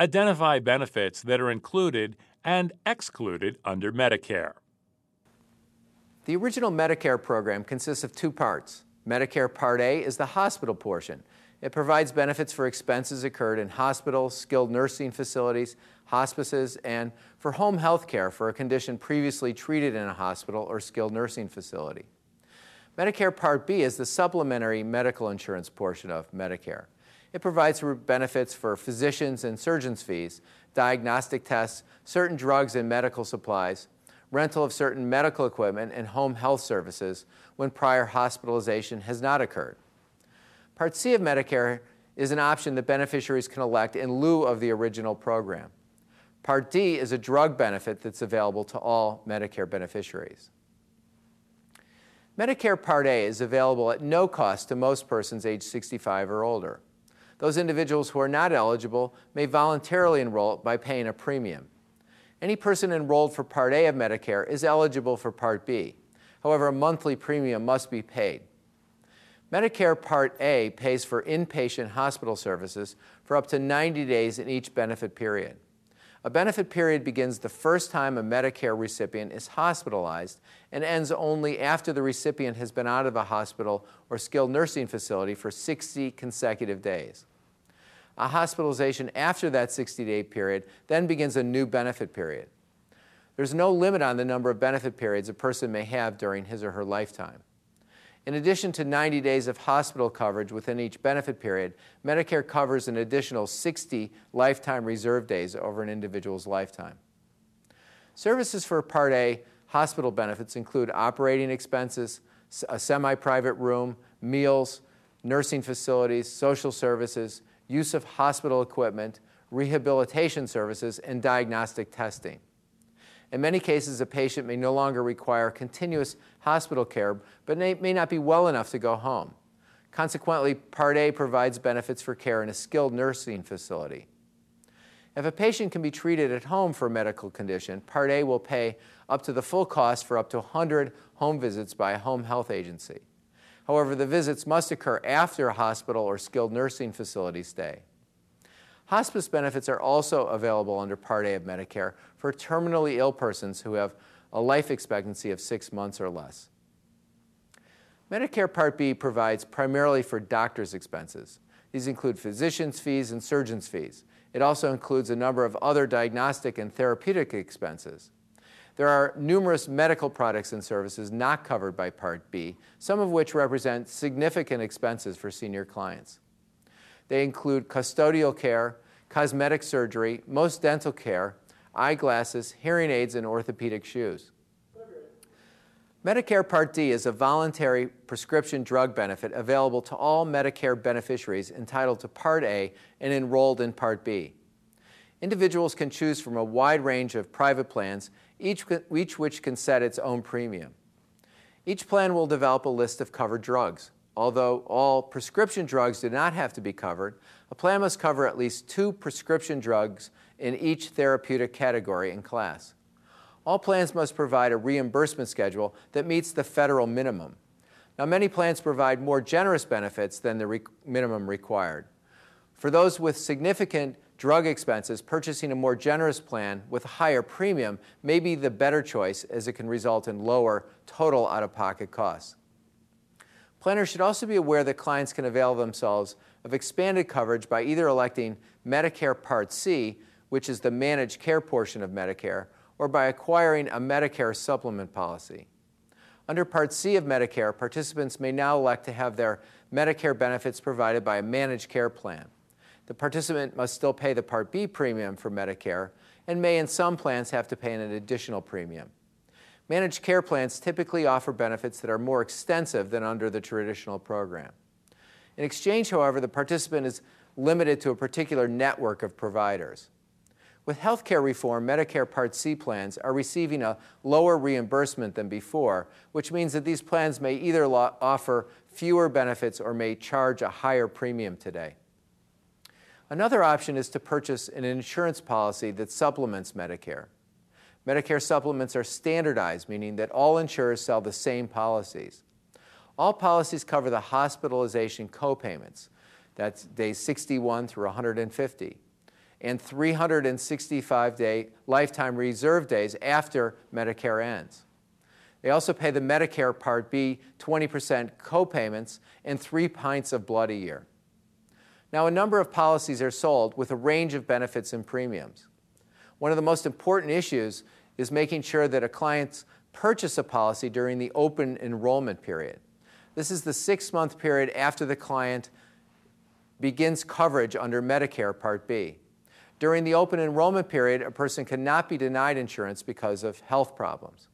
identify benefits that are included and excluded under Medicare. The original Medicare program consists of two parts. Medicare Part A is the hospital portion. It provides benefits for expenses incurred in hospitals, skilled nursing facilities, hospices, and for home health care for a condition previously treated in a hospital or skilled nursing facility. Medicare Part B is the supplementary medical insurance portion of Medicare. It provides benefits for physicians and surgeons' fees, diagnostic tests, certain drugs and medical supplies, rental of certain medical equipment, and home health services when prior hospitalization has not occurred. Part C of Medicare is an option that beneficiaries can elect in lieu of the original program. Part D is a drug benefit that's available to all Medicare beneficiaries. Medicare Part A is available at no cost to most persons age 65 or older. Those individuals who are not eligible may voluntarily enroll by paying a premium. Any person enrolled for Part A of Medicare is eligible for Part B. However, a monthly premium must be paid. Medicare Part A pays for inpatient hospital services for up to 90 days in each benefit period. A benefit period begins the first time a Medicare recipient is hospitalized and ends only after the recipient has been out of a hospital or skilled nursing facility for 60 consecutive days. A hospitalization after that 60 day period then begins a new benefit period. There's no limit on the number of benefit periods a person may have during his or her lifetime. In addition to 90 days of hospital coverage within each benefit period, Medicare covers an additional 60 lifetime reserve days over an individual's lifetime. Services for Part A hospital benefits include operating expenses, a semi private room, meals, nursing facilities, social services, use of hospital equipment, rehabilitation services, and diagnostic testing. In many cases, a patient may no longer require continuous hospital care, but may not be well enough to go home. Consequently, Part A provides benefits for care in a skilled nursing facility. If a patient can be treated at home for a medical condition, Part A will pay up to the full cost for up to 100 home visits by a home health agency. However, the visits must occur after a hospital or skilled nursing facility stay. Hospice benefits are also available under Part A of Medicare for terminally ill persons who have a life expectancy of six months or less. Medicare Part B provides primarily for doctors' expenses. These include physicians' fees and surgeons' fees. It also includes a number of other diagnostic and therapeutic expenses. There are numerous medical products and services not covered by Part B, some of which represent significant expenses for senior clients. They include custodial care, cosmetic surgery, most dental care, eyeglasses, hearing aids, and orthopedic shoes. Medicare Part D is a voluntary prescription drug benefit available to all Medicare beneficiaries entitled to Part A and enrolled in Part B. Individuals can choose from a wide range of private plans, each, each which can set its own premium. Each plan will develop a list of covered drugs. Although all prescription drugs do not have to be covered, a plan must cover at least two prescription drugs in each therapeutic category and class. All plans must provide a reimbursement schedule that meets the federal minimum. Now, many plans provide more generous benefits than the re- minimum required. For those with significant drug expenses, purchasing a more generous plan with a higher premium may be the better choice as it can result in lower total out of pocket costs. Planners should also be aware that clients can avail themselves of expanded coverage by either electing Medicare Part C, which is the managed care portion of Medicare, or by acquiring a Medicare supplement policy. Under Part C of Medicare, participants may now elect to have their Medicare benefits provided by a managed care plan. The participant must still pay the Part B premium for Medicare and may, in some plans, have to pay an additional premium. Managed care plans typically offer benefits that are more extensive than under the traditional program. In exchange, however, the participant is limited to a particular network of providers. With healthcare reform, Medicare Part C plans are receiving a lower reimbursement than before, which means that these plans may either offer fewer benefits or may charge a higher premium today. Another option is to purchase an insurance policy that supplements Medicare. Medicare supplements are standardized, meaning that all insurers sell the same policies. All policies cover the hospitalization copayments. That's days 61 through 150. and 365 day lifetime reserve days after Medicare ends. They also pay the Medicare Part B 20% copayments and three pints of blood a year. Now, a number of policies are sold with a range of benefits and premiums. One of the most important issues is making sure that a client's purchase a policy during the open enrollment period. This is the six month period after the client begins coverage under Medicare Part B. During the open enrollment period, a person cannot be denied insurance because of health problems.